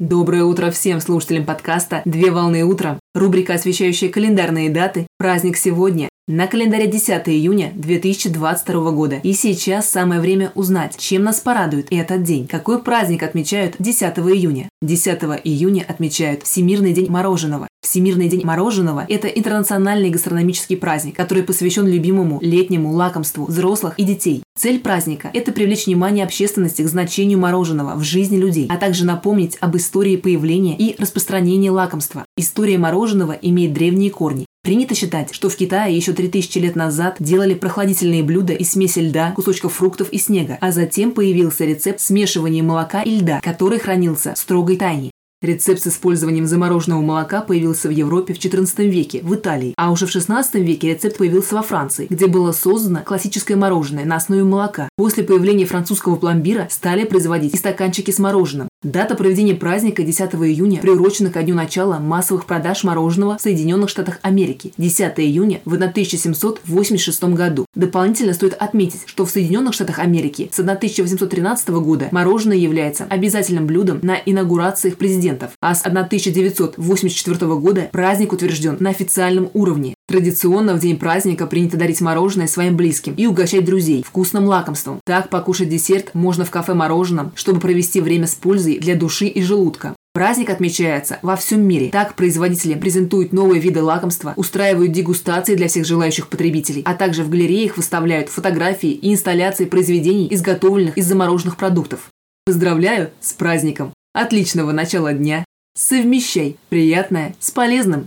Доброе утро всем слушателям подкаста «Две волны утром». Рубрика, освещающая календарные даты. Праздник сегодня. На календаре 10 июня 2022 года. И сейчас самое время узнать, чем нас порадует этот день. Какой праздник отмечают 10 июня? 10 июня отмечают Всемирный день мороженого. Всемирный день мороженого – это интернациональный гастрономический праздник, который посвящен любимому летнему лакомству взрослых и детей. Цель праздника – это привлечь внимание общественности к значению мороженого в жизни людей, а также напомнить об истории появления и распространения лакомства. История мороженого имеет древние корни. Принято считать, что в Китае еще 3000 лет назад делали прохладительные блюда из смеси льда, кусочков фруктов и снега, а затем появился рецепт смешивания молока и льда, который хранился в строгой тайне. Рецепт с использованием замороженного молока появился в Европе в XIV веке, в Италии, а уже в XVI веке рецепт появился во Франции, где было создано классическое мороженое на основе молока. После появления французского пломбира стали производить и стаканчики с мороженым. Дата проведения праздника 10 июня приурочена ко дню начала массовых продаж мороженого в Соединенных Штатах Америки 10 июня в 1786 году. Дополнительно стоит отметить, что в Соединенных Штатах Америки с 1813 года мороженое является обязательным блюдом на инаугурациях президентов, а с 1984 года праздник утвержден на официальном уровне. Традиционно в день праздника принято дарить мороженое своим близким и угощать друзей вкусным лакомством. Так покушать десерт можно в кафе мороженом, чтобы провести время с пользой для души и желудка. Праздник отмечается во всем мире. Так производители презентуют новые виды лакомства, устраивают дегустации для всех желающих потребителей, а также в галереях выставляют фотографии и инсталляции произведений, изготовленных из замороженных продуктов. Поздравляю с праздником! Отличного начала дня! Совмещай приятное с полезным!